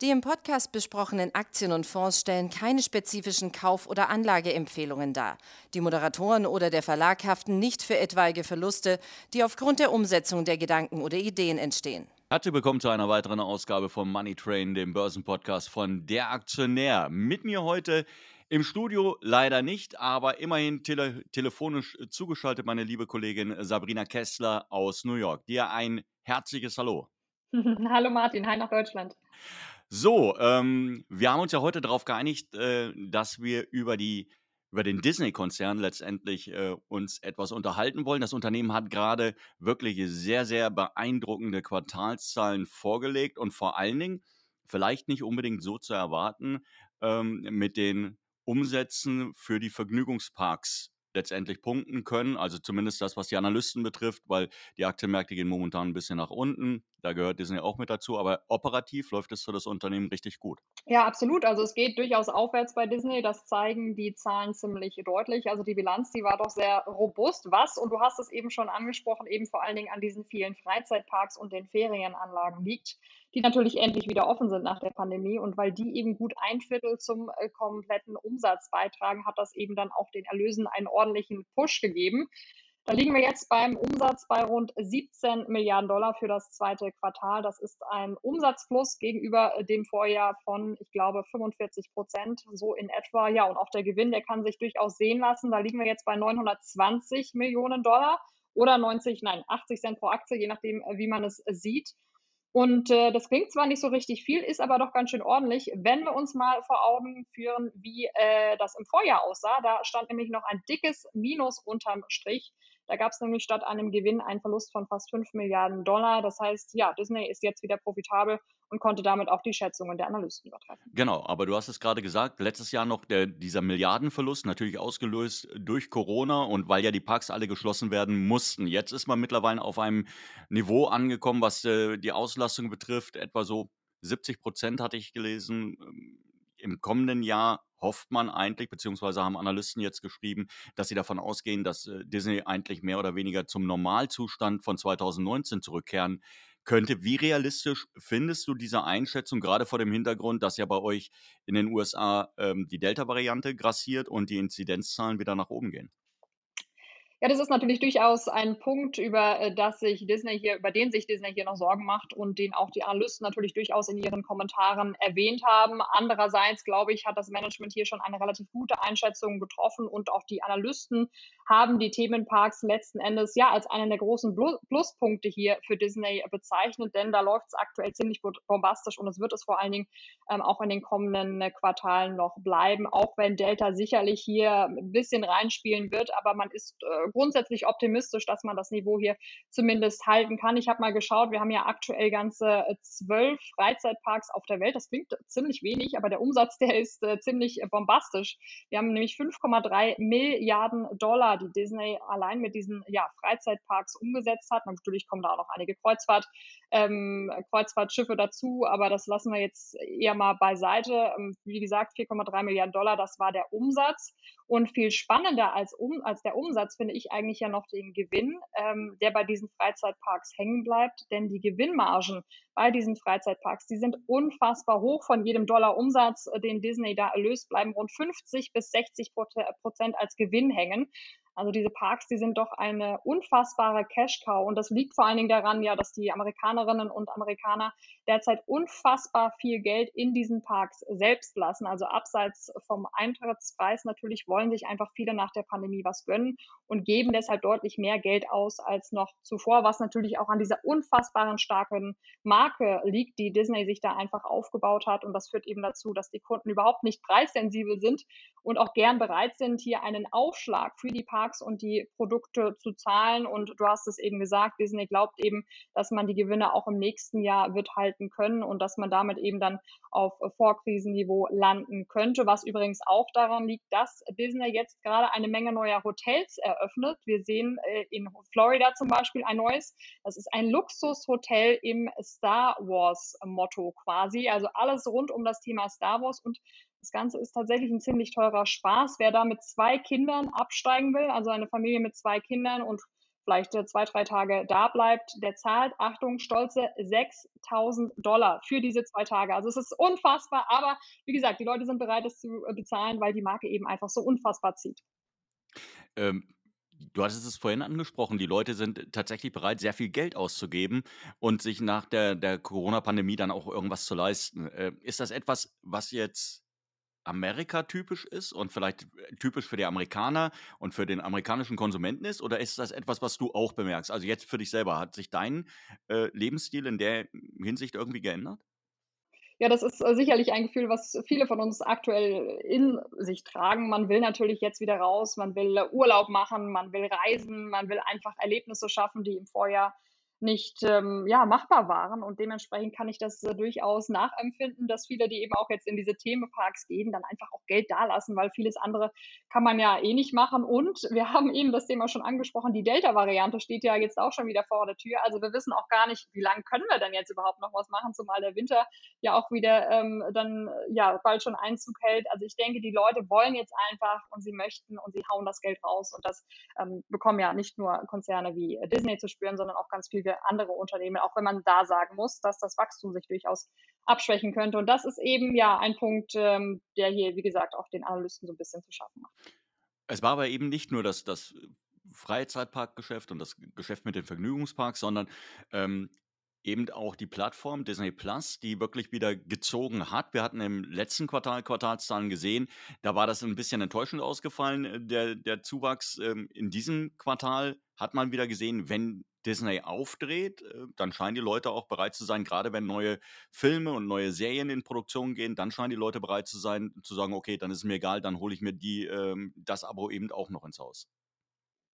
Die im Podcast besprochenen Aktien und Fonds stellen keine spezifischen Kauf- oder Anlageempfehlungen dar. Die Moderatoren oder der Verlag haften nicht für etwaige Verluste, die aufgrund der Umsetzung der Gedanken oder Ideen entstehen. Herzlich willkommen zu einer weiteren Ausgabe vom Money Train, dem Börsenpodcast von Der Aktionär. Mit mir heute im Studio leider nicht, aber immerhin tele telefonisch zugeschaltet meine liebe Kollegin Sabrina Kessler aus New York. Dir ein herzliches Hallo. Hallo Martin, hi nach Deutschland. So, ähm, wir haben uns ja heute darauf geeinigt, äh, dass wir über die über den Disney-Konzern letztendlich äh, uns etwas unterhalten wollen. Das Unternehmen hat gerade wirklich sehr, sehr beeindruckende Quartalszahlen vorgelegt und vor allen Dingen, vielleicht nicht unbedingt so zu erwarten, ähm, mit den Umsätzen für die Vergnügungsparks letztendlich punkten können. Also zumindest das, was die Analysten betrifft, weil die Aktienmärkte gehen momentan ein bisschen nach unten. Da gehört Disney auch mit dazu. Aber operativ läuft es für das Unternehmen richtig gut. Ja, absolut. Also es geht durchaus aufwärts bei Disney. Das zeigen die Zahlen ziemlich deutlich. Also die Bilanz, die war doch sehr robust. Was, und du hast es eben schon angesprochen, eben vor allen Dingen an diesen vielen Freizeitparks und den Ferienanlagen liegt die natürlich endlich wieder offen sind nach der Pandemie. Und weil die eben gut ein Viertel zum äh, kompletten Umsatz beitragen, hat das eben dann auch den Erlösen einen ordentlichen Push gegeben. Da liegen wir jetzt beim Umsatz bei rund 17 Milliarden Dollar für das zweite Quartal. Das ist ein Umsatzplus gegenüber dem Vorjahr von, ich glaube, 45 Prozent, so in etwa. Ja, und auch der Gewinn, der kann sich durchaus sehen lassen. Da liegen wir jetzt bei 920 Millionen Dollar oder 90, nein, 80 Cent pro Aktie, je nachdem, wie man es sieht. Und äh, das klingt zwar nicht so richtig viel, ist aber doch ganz schön ordentlich, wenn wir uns mal vor Augen führen, wie äh, das im Vorjahr aussah. Da stand nämlich noch ein dickes Minus unterm Strich. Da gab es nämlich statt einem Gewinn einen Verlust von fast 5 Milliarden Dollar. Das heißt, ja, Disney ist jetzt wieder profitabel und konnte damit auch die Schätzungen der Analysten übertreffen. Genau, aber du hast es gerade gesagt, letztes Jahr noch der, dieser Milliardenverlust, natürlich ausgelöst durch Corona und weil ja die Parks alle geschlossen werden mussten. Jetzt ist man mittlerweile auf einem Niveau angekommen, was äh, die Auslastung betrifft, etwa so 70 Prozent hatte ich gelesen. Im kommenden Jahr hofft man eigentlich, beziehungsweise haben Analysten jetzt geschrieben, dass sie davon ausgehen, dass äh, Disney eigentlich mehr oder weniger zum Normalzustand von 2019 zurückkehren könnte. Wie realistisch findest du diese Einschätzung, gerade vor dem Hintergrund, dass ja bei euch in den USA ähm, die Delta-Variante grassiert und die Inzidenzzahlen wieder nach oben gehen? Ja, das ist natürlich durchaus ein Punkt, über äh, das sich Disney hier, über den sich Disney hier noch Sorgen macht und den auch die Analysten natürlich durchaus in ihren Kommentaren erwähnt haben. Andererseits, glaube ich, hat das Management hier schon eine relativ gute Einschätzung getroffen und auch die Analysten haben die Themenparks letzten Endes ja als einen der großen Pluspunkte hier für Disney bezeichnet, denn da läuft es aktuell ziemlich bombastisch und es wird es vor allen Dingen ähm, auch in den kommenden äh, Quartalen noch bleiben, auch wenn Delta sicherlich hier ein bisschen reinspielen wird, aber man ist äh, grundsätzlich optimistisch, dass man das Niveau hier zumindest halten kann. Ich habe mal geschaut, wir haben ja aktuell ganze äh, zwölf Freizeitparks auf der Welt. Das klingt ziemlich wenig, aber der Umsatz, der ist äh, ziemlich bombastisch. Wir haben nämlich 5,3 Milliarden Dollar, die Disney allein mit diesen ja, Freizeitparks umgesetzt hat. Natürlich kommen da auch noch einige Kreuzfahrt, ähm, Kreuzfahrtschiffe dazu, aber das lassen wir jetzt eher mal beiseite. Ähm, wie gesagt, 4,3 Milliarden Dollar, das war der Umsatz. Und viel spannender als, um, als der Umsatz finde ich eigentlich ja noch den Gewinn, ähm, der bei diesen Freizeitparks hängen bleibt. Denn die Gewinnmargen bei diesen Freizeitparks, die sind unfassbar hoch. Von jedem Dollar Umsatz, äh, den Disney da erlöst, bleiben rund 50 bis 60 Prozent als Gewinn hängen. Also diese Parks, die sind doch eine unfassbare Cash-Cow. Und das liegt vor allen Dingen daran, ja, dass die Amerikanerinnen und Amerikaner derzeit unfassbar viel Geld in diesen Parks selbst lassen. Also abseits vom Eintrittspreis natürlich wollen sich einfach viele nach der Pandemie was gönnen und geben deshalb deutlich mehr Geld aus als noch zuvor, was natürlich auch an dieser unfassbaren starken Marke liegt, die Disney sich da einfach aufgebaut hat. Und das führt eben dazu, dass die Kunden überhaupt nicht preissensibel sind und auch gern bereit sind, hier einen Aufschlag für die Parks Vertrags und die Produkte zu zahlen. Und du hast es eben gesagt, Disney glaubt eben, dass man die Gewinne auch im nächsten Jahr wird halten können und dass man damit eben dann auf Vorkrisenniveau landen könnte. Was übrigens auch daran liegt, dass Disney jetzt gerade eine Menge neuer Hotels eröffnet. Wir sehen äh, in Florida zum Beispiel ein neues. Das ist ein Luxushotel im Star Wars Motto quasi. Also alles rund um das Thema Star Wars und das Ganze ist tatsächlich ein ziemlich teurer Spaß. Wer da mit zwei Kindern absteigen will, also eine Familie mit zwei Kindern und vielleicht äh, zwei, drei Tage da bleibt, der zahlt, Achtung, stolze 6000 Dollar für diese zwei Tage. Also es ist unfassbar, aber wie gesagt, die Leute sind bereit, es zu äh, bezahlen, weil die Marke eben einfach so unfassbar zieht. Ähm, du hattest es vorhin angesprochen, die Leute sind tatsächlich bereit, sehr viel Geld auszugeben und sich nach der, der Corona-Pandemie dann auch irgendwas zu leisten. Äh, ist das etwas, was jetzt Amerika typisch ist und vielleicht äh, typisch für die Amerikaner und für den amerikanischen Konsumenten ist? Oder ist das etwas, was du auch bemerkst? Also jetzt für dich selber, hat sich dein äh, Lebensstil in der Hinsicht irgendwie geändert? Ja, das ist äh, sicherlich ein Gefühl, was viele von uns aktuell in sich tragen. Man will natürlich jetzt wieder raus, man will Urlaub machen, man will reisen, man will einfach Erlebnisse schaffen, die im Vorjahr nicht ähm, ja, machbar waren. Und dementsprechend kann ich das äh, durchaus nachempfinden, dass viele, die eben auch jetzt in diese Themenparks gehen, dann einfach auch Geld dalassen, weil vieles andere kann man ja eh nicht machen. Und wir haben eben das Thema schon angesprochen, die Delta-Variante steht ja jetzt auch schon wieder vor der Tür. Also wir wissen auch gar nicht, wie lange können wir denn jetzt überhaupt noch was machen, zumal der Winter ja auch wieder ähm, dann ja bald schon Einzug hält. Also ich denke, die Leute wollen jetzt einfach und sie möchten und sie hauen das Geld raus. Und das ähm, bekommen ja nicht nur Konzerne wie Disney zu spüren, sondern auch ganz viele viele andere Unternehmen, auch wenn man da sagen muss, dass das Wachstum sich durchaus abschwächen könnte. Und das ist eben ja ein Punkt, ähm, der hier, wie gesagt, auch den Analysten so ein bisschen zu schaffen macht. Es war aber eben nicht nur das, das Freizeitparkgeschäft und das Geschäft mit den Vergnügungsparks, sondern ähm, eben auch die Plattform Disney Plus, die wirklich wieder gezogen hat. Wir hatten im letzten Quartal Quartalszahlen gesehen, da war das ein bisschen enttäuschend ausgefallen, äh, der, der Zuwachs. Ähm, in diesem Quartal hat man wieder gesehen, wenn Disney aufdreht, äh, dann scheinen die Leute auch bereit zu sein, gerade wenn neue Filme und neue Serien in Produktion gehen, dann scheinen die Leute bereit zu sein, zu sagen, okay, dann ist es mir egal, dann hole ich mir die, ähm, das Abo eben auch noch ins Haus.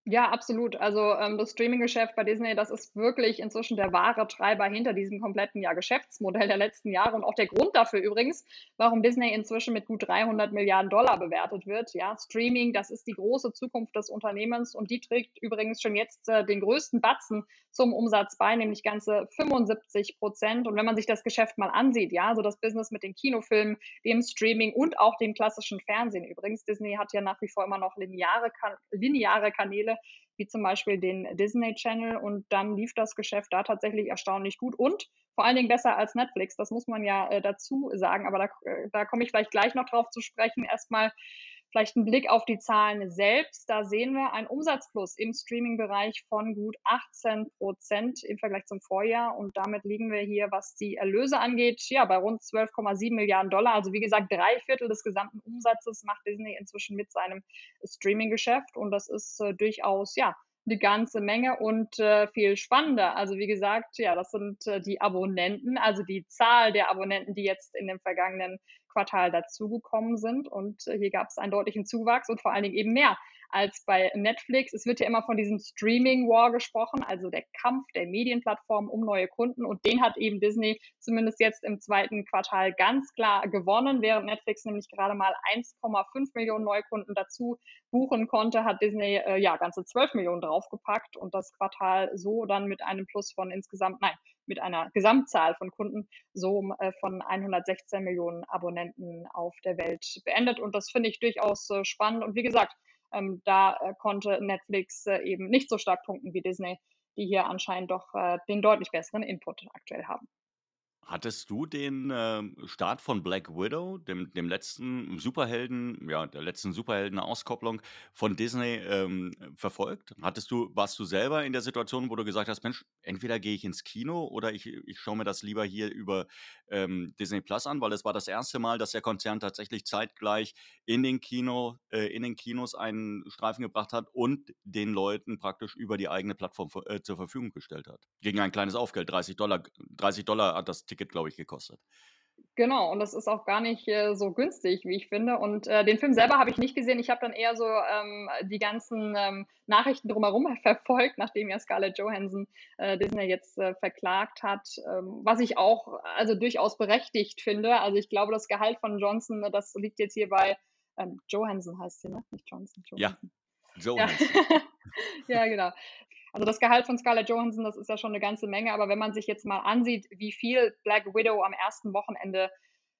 Ja, absolut. Also ähm, das Streaming-Geschäft bei Disney, das ist wirklich inzwischen der wahre Treiber hinter diesem kompletten ja, Geschäftsmodell der letzten Jahre und auch der Grund dafür übrigens, warum Disney inzwischen mit gut 300 Milliarden Dollar bewertet wird. Ja, Streaming, das ist die große Zukunft des Unternehmens und die trägt übrigens schon jetzt äh, den größten Batzen zum Umsatz bei, nämlich ganze 75 Prozent. Und wenn man sich das Geschäft mal ansieht, ja, so das Business mit den Kinofilmen, dem Streaming und auch dem klassischen Fernsehen übrigens. Disney hat ja nach wie vor immer noch lineare, lineare Kanäle wie zum Beispiel den Disney Channel. Und dann lief das Geschäft da tatsächlich erstaunlich gut und vor allen Dingen besser als Netflix. Das muss man ja äh, dazu sagen, aber da, äh, da komme ich vielleicht gleich noch drauf zu sprechen. Erstmal Vielleicht ein Blick auf die Zahlen selbst. Da sehen wir einen Umsatzplus im Streaming-Bereich von gut 18 Prozent im Vergleich zum Vorjahr. Und damit liegen wir hier, was die Erlöse angeht, ja, bei rund 12,7 Milliarden Dollar. Also wie gesagt, drei Viertel des gesamten Umsatzes macht Disney inzwischen mit seinem Streaming-Geschäft. Und das ist äh, durchaus, ja, eine ganze Menge und äh, viel spannender. Also wie gesagt, ja, das sind äh, die Abonnenten, also die Zahl der Abonnenten, die jetzt in dem vergangenen Quartal dazugekommen sind. Und äh, hier gab es einen deutlichen Zuwachs und vor allen Dingen eben mehr als bei Netflix. Es wird ja immer von diesem Streaming War gesprochen, also der Kampf der Medienplattformen um neue Kunden. Und den hat eben Disney zumindest jetzt im zweiten Quartal ganz klar gewonnen, während Netflix nämlich gerade mal 1,5 Millionen Neukunden dazu buchen konnte, hat Disney äh, ja ganze 12 Millionen draufgepackt und das Quartal so dann mit einem Plus von insgesamt, nein, mit einer Gesamtzahl von Kunden so äh, von 116 Millionen Abonnenten auf der Welt beendet. Und das finde ich durchaus äh, spannend. Und wie gesagt, ähm, da äh, konnte Netflix äh, eben nicht so stark punkten wie Disney, die hier anscheinend doch äh, den deutlich besseren Input aktuell haben. Hattest du den äh, Start von Black Widow, dem, dem letzten Superhelden, ja, der letzten Superhelden-Auskopplung von Disney ähm, verfolgt? Hattest du, warst du selber in der Situation, wo du gesagt hast, Mensch, entweder gehe ich ins Kino oder ich, ich schaue mir das lieber hier über ähm, Disney Plus an, weil es war das erste Mal, dass der Konzern tatsächlich zeitgleich in den Kino, äh, in den Kinos einen Streifen gebracht hat und den Leuten praktisch über die eigene Plattform äh, zur Verfügung gestellt hat. Gegen ein kleines Aufgeld, 30 Dollar, 30 Dollar hat das Ticket, glaube ich, gekostet. Genau, und das ist auch gar nicht äh, so günstig, wie ich finde. Und äh, den Film selber habe ich nicht gesehen. Ich habe dann eher so ähm, die ganzen ähm, Nachrichten drumherum verfolgt, nachdem ja Scarlett Johansson äh, Disney jetzt äh, verklagt hat, ähm, was ich auch also durchaus berechtigt finde. Also ich glaube, das Gehalt von Johnson, das liegt jetzt hier bei ähm, Johansson heißt sie, ne? Nicht Johnson. Johansson. Ja. Johansson. Ja. ja, genau. Also das Gehalt von Scarlett Johansson, das ist ja schon eine ganze Menge, aber wenn man sich jetzt mal ansieht, wie viel Black Widow am ersten Wochenende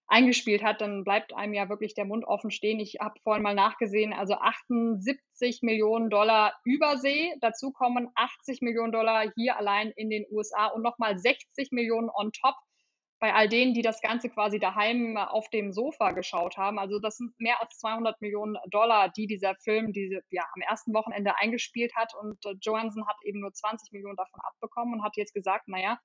eingespielt hat, dann bleibt einem ja wirklich der Mund offen stehen. Ich habe vorhin mal nachgesehen, also 78 Millionen Dollar Übersee. Dazu kommen 80 Millionen Dollar hier allein in den USA und nochmal 60 Millionen on top bei all denen, die das Ganze quasi daheim auf dem Sofa geschaut haben. Also das sind mehr als 200 Millionen Dollar, die dieser Film diese, ja, am ersten Wochenende eingespielt hat. Und äh, Johansson hat eben nur 20 Millionen davon abbekommen und hat jetzt gesagt, naja,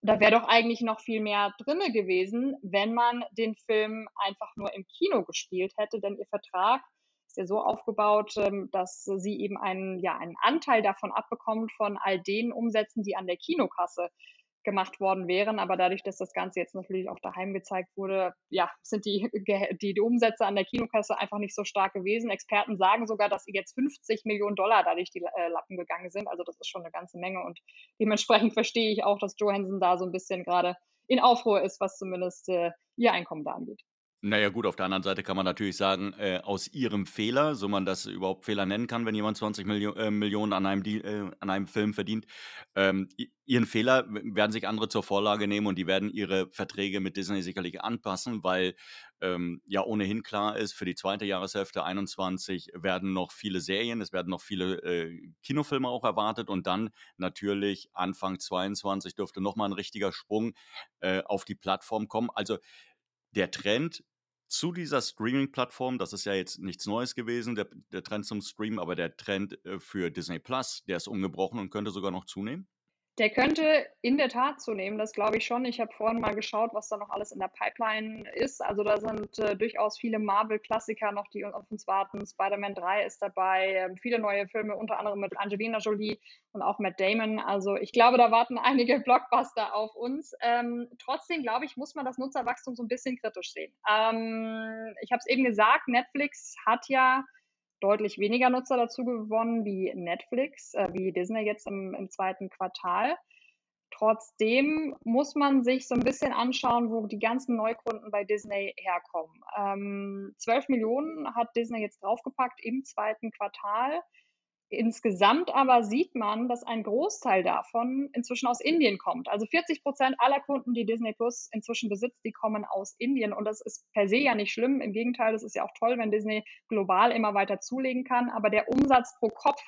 da wäre doch eigentlich noch viel mehr drinne gewesen, wenn man den Film einfach nur im Kino gespielt hätte, denn ihr Vertrag ist ja so aufgebaut, ähm, dass sie eben einen, ja, einen Anteil davon abbekommt von all den Umsätzen, die an der Kinokasse gemacht worden wären. Aber dadurch, dass das Ganze jetzt natürlich auch daheim gezeigt wurde, ja, sind die, die, die Umsätze an der Kinokasse einfach nicht so stark gewesen. Experten sagen sogar, dass jetzt 50 Millionen Dollar dadurch die äh, Lappen gegangen sind. Also das ist schon eine ganze Menge. Und dementsprechend verstehe ich auch, dass Johansson da so ein bisschen gerade in Aufruhr ist, was zumindest äh, ihr Einkommen da angeht. Naja gut, auf der anderen Seite kann man natürlich sagen, äh, aus ihrem Fehler, so man das überhaupt Fehler nennen kann, wenn jemand 20 Millio äh, Millionen an einem, äh, an einem Film verdient, ähm, ihren Fehler werden sich andere zur Vorlage nehmen und die werden ihre Verträge mit Disney sicherlich anpassen, weil ähm, ja ohnehin klar ist, für die zweite Jahreshälfte 21 werden noch viele Serien, es werden noch viele äh, Kinofilme auch erwartet und dann natürlich Anfang 22 dürfte nochmal ein richtiger Sprung äh, auf die Plattform kommen. Also der Trend zu dieser Streaming-Plattform, das ist ja jetzt nichts Neues gewesen, der, der Trend zum Stream, aber der Trend äh, für Disney Plus, der ist ungebrochen und könnte sogar noch zunehmen? Der könnte in der Tat zunehmen, das glaube ich schon. Ich habe vorhin mal geschaut, was da noch alles in der Pipeline ist. Also da sind äh, durchaus viele Marvel-Klassiker noch, die auf uns warten. Spider-Man 3 ist dabei, äh, viele neue Filme, unter anderem mit Angelina Jolie und auch Matt Damon. Also ich glaube, da warten einige Blockbuster auf uns. Ähm, trotzdem, glaube ich, muss man das Nutzerwachstum so ein bisschen kritisch sehen. Ähm, ich habe es eben gesagt, Netflix hat ja deutlich weniger Nutzer dazu gewonnen wie Netflix, äh, wie Disney jetzt im, im zweiten Quartal. Trotzdem muss man sich so ein bisschen anschauen, wo die ganzen Neukunden bei Disney herkommen. Ähm, 12 Millionen hat Disney jetzt draufgepackt im zweiten Quartal. Insgesamt aber sieht man, dass ein Großteil davon inzwischen aus Indien kommt. Also 40 Prozent aller Kunden, die Disney Plus inzwischen besitzt, die kommen aus Indien. Und das ist per se ja nicht schlimm. Im Gegenteil, das ist ja auch toll, wenn Disney global immer weiter zulegen kann. Aber der Umsatz pro Kopf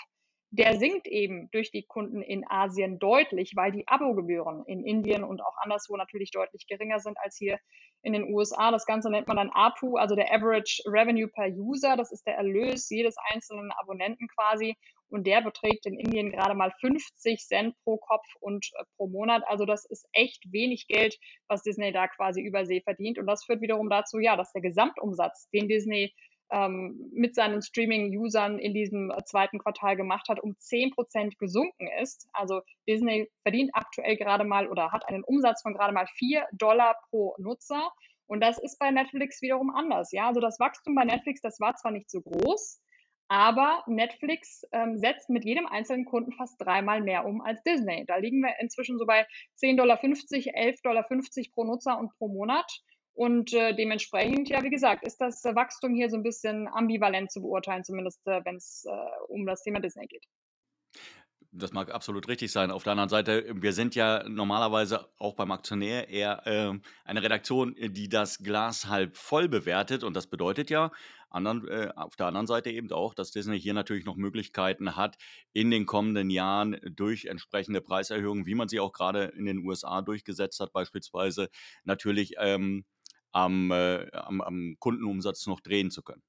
der sinkt eben durch die Kunden in Asien deutlich, weil die Abogebühren in Indien und auch anderswo natürlich deutlich geringer sind als hier in den USA. Das Ganze nennt man dann APU, also der Average Revenue per User. Das ist der Erlös jedes einzelnen Abonnenten quasi. Und der beträgt in Indien gerade mal 50 Cent pro Kopf und äh, pro Monat. Also das ist echt wenig Geld, was Disney da quasi übersee verdient. Und das führt wiederum dazu, ja, dass der Gesamtumsatz, den Disney ähm, mit seinen Streaming-Usern in diesem äh, zweiten Quartal gemacht hat, um 10 Prozent gesunken ist. Also Disney verdient aktuell gerade mal oder hat einen Umsatz von gerade mal 4 Dollar pro Nutzer. Und das ist bei Netflix wiederum anders. Ja, also das Wachstum bei Netflix, das war zwar nicht so groß, aber Netflix ähm, setzt mit jedem einzelnen Kunden fast dreimal mehr um als Disney. Da liegen wir inzwischen so bei 10,50 Dollar, 11,50 Dollar pro Nutzer und pro Monat. Und äh, dementsprechend, ja, wie gesagt, ist das Wachstum hier so ein bisschen ambivalent zu beurteilen, zumindest äh, wenn es äh, um das Thema Disney geht. Das mag absolut richtig sein. Auf der anderen Seite, wir sind ja normalerweise auch beim Aktionär eher äh, eine Redaktion, die das Glas halb voll bewertet. Und das bedeutet ja anderen, äh, auf der anderen Seite eben auch, dass Disney hier natürlich noch Möglichkeiten hat, in den kommenden Jahren durch entsprechende Preiserhöhungen, wie man sie auch gerade in den USA durchgesetzt hat, beispielsweise natürlich ähm, am, äh, am, am Kundenumsatz noch drehen zu können.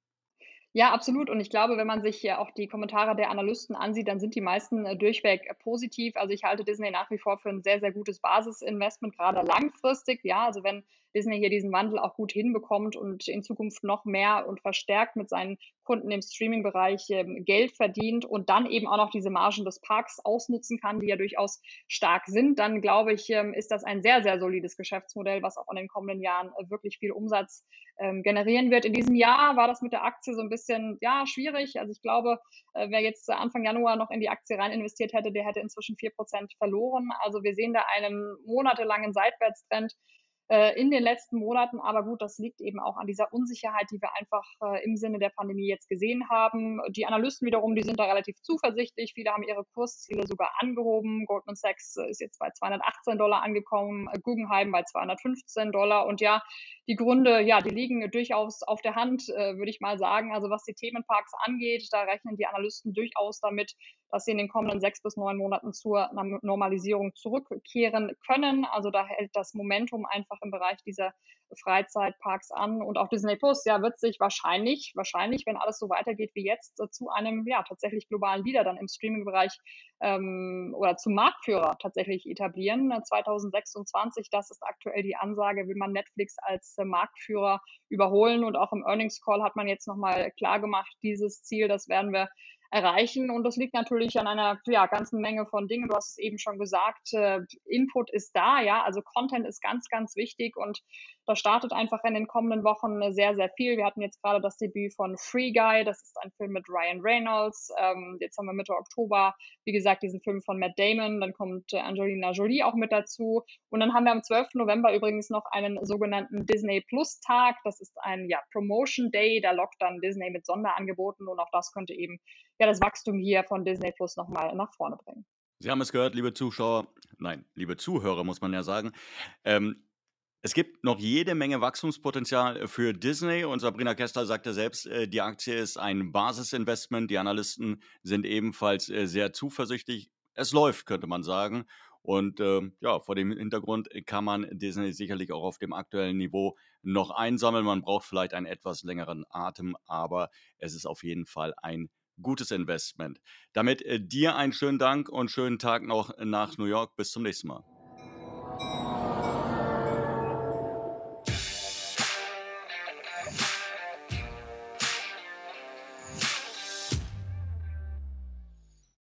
Ja, absolut. Und ich glaube, wenn man sich ja auch die Kommentare der Analysten ansieht, dann sind die meisten äh, durchweg äh, positiv. Also ich halte Disney nach wie vor für ein sehr, sehr gutes Basisinvestment, gerade langfristig. Ja, also wenn Disney hier diesen Wandel auch gut hinbekommt und in Zukunft noch mehr und verstärkt mit seinen Kunden im Streaming-Bereich ähm, Geld verdient und dann eben auch noch diese Margen des Parks ausnutzen kann, die ja durchaus stark sind, dann glaube ich, ähm, ist das ein sehr, sehr solides Geschäftsmodell, was auch in den kommenden Jahren äh, wirklich viel Umsatz ähm, generieren wird. In diesem Jahr war das mit der Aktie so ein bisschen, ja, schwierig. Also ich glaube, äh, wer jetzt Anfang Januar noch in die Aktie rein investiert hätte, der hätte inzwischen vier Prozent verloren. Also wir sehen da einen monatelangen Seitwärtstrend äh, in den letzten Monaten. Aber gut, das liegt eben auch an dieser Unsicherheit, die wir einfach äh, im Sinne der Pandemie jetzt gesehen haben. Die Analysten wiederum, die sind da relativ zuversichtlich. Viele haben ihre Kursziele sogar angehoben. Goldman Sachs ist jetzt bei 218 Dollar angekommen, Guggenheim bei 215 Dollar. Und ja, die Gründe, ja, die liegen durchaus auf der Hand, äh, würde ich mal sagen. Also was die Themenparks angeht, da rechnen die Analysten durchaus damit, dass sie in den kommenden sechs bis neun Monaten zur Normalisierung zurückkehren können. Also da hält das Momentum einfach im Bereich dieser Freizeitparks an. Und auch Disney Plus, ja, wird sich wahrscheinlich, wahrscheinlich, wenn alles so weitergeht wie jetzt, äh, zu einem, ja, tatsächlich globalen Leader dann im Streaming-Bereich ähm, oder zum Marktführer tatsächlich etablieren. 2026, das ist aktuell die Ansage, will man Netflix als äh, Marktführer überholen. Und auch im Earnings Call hat man jetzt nochmal klar gemacht, dieses Ziel, das werden wir erreichen. Und das liegt natürlich an einer ja, ganzen Menge von Dingen. Du hast es eben schon gesagt, äh, Input ist da, ja, also Content ist ganz, ganz wichtig und da startet einfach in den kommenden Wochen sehr, sehr viel. Wir hatten jetzt gerade das Debüt von Free Guy, das ist ein Film mit Ryan Reynolds. Ähm, jetzt haben wir Mitte Oktober, wie gesagt, diesen Film von Matt Damon. Dann kommt Angelina Jolie auch mit dazu. Und dann haben wir am 12. November übrigens noch einen sogenannten Disney Plus Tag. Das ist ein ja, Promotion Day. Da lockt dann Disney mit Sonderangeboten und auch das könnte eben ja das Wachstum hier von Disney Plus nochmal nach vorne bringen. Sie haben es gehört, liebe Zuschauer, nein, liebe Zuhörer, muss man ja sagen. Ähm, es gibt noch jede Menge Wachstumspotenzial äh, für Disney und Sabrina Kessler sagte selbst, äh, die Aktie ist ein Basisinvestment. Die Analysten sind ebenfalls äh, sehr zuversichtlich. Es läuft, könnte man sagen. Und äh, ja, vor dem Hintergrund kann man Disney sicherlich auch auf dem aktuellen Niveau noch einsammeln. Man braucht vielleicht einen etwas längeren Atem, aber es ist auf jeden Fall ein gutes Investment. Damit äh, dir einen schönen Dank und schönen Tag noch nach New York. Bis zum nächsten Mal.